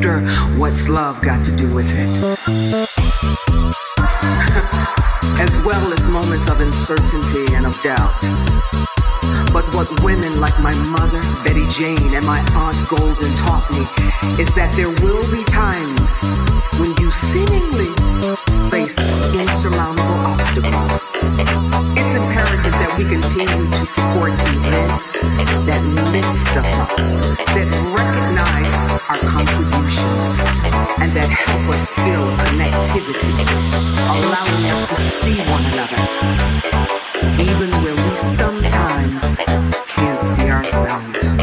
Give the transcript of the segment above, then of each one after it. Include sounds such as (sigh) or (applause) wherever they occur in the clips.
After What's Love got to do with it. (laughs) as well as moments of uncertainty and of doubt. But what women like my mother, Betty Jane, and my Aunt Golden taught me is that there will be times when you seemingly face insurmountable obstacles. We continue to support events that lift us up, that recognize our contributions, and that help us feel connectivity, allowing us to see one another, even when we sometimes can't see ourselves.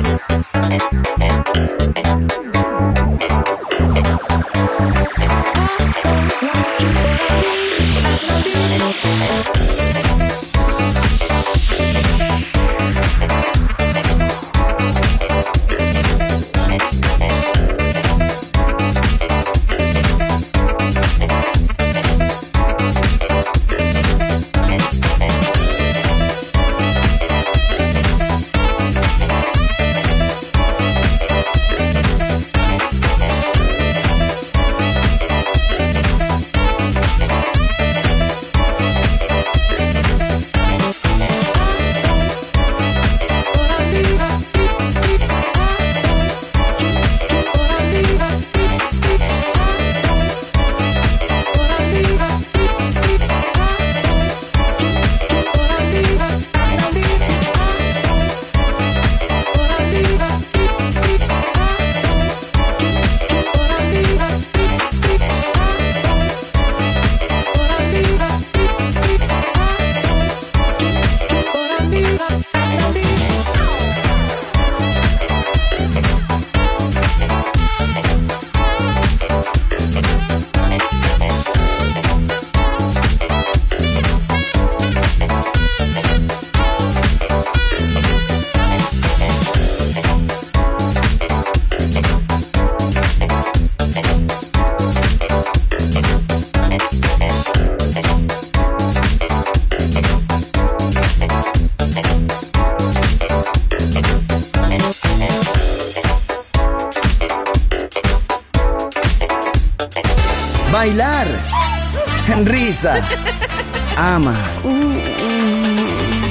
Ama.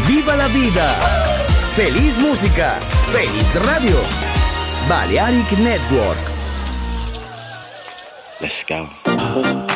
Viva la vida. Feliz música. Feliz radio. Balearic Network. Let's go.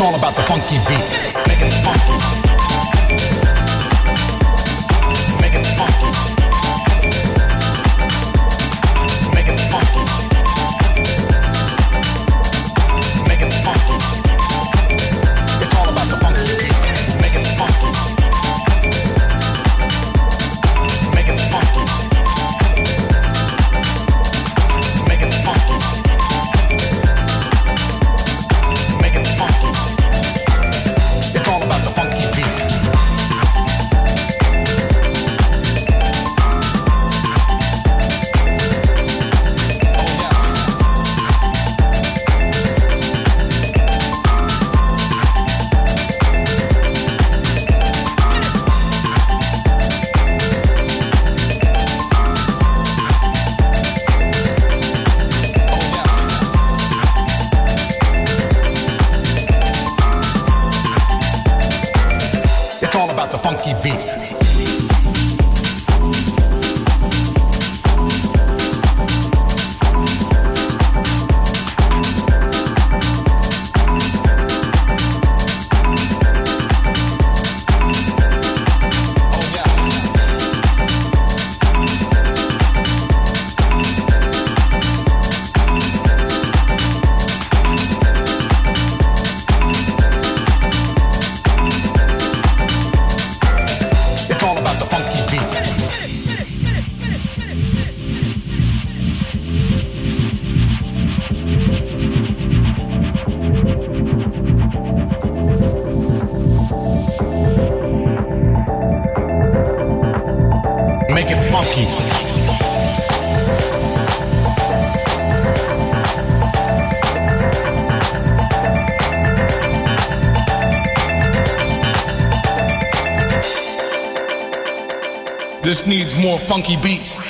All about the funky beat. Make it funky. More funky beats.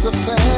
It's a fact.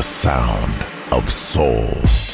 The sound of soul.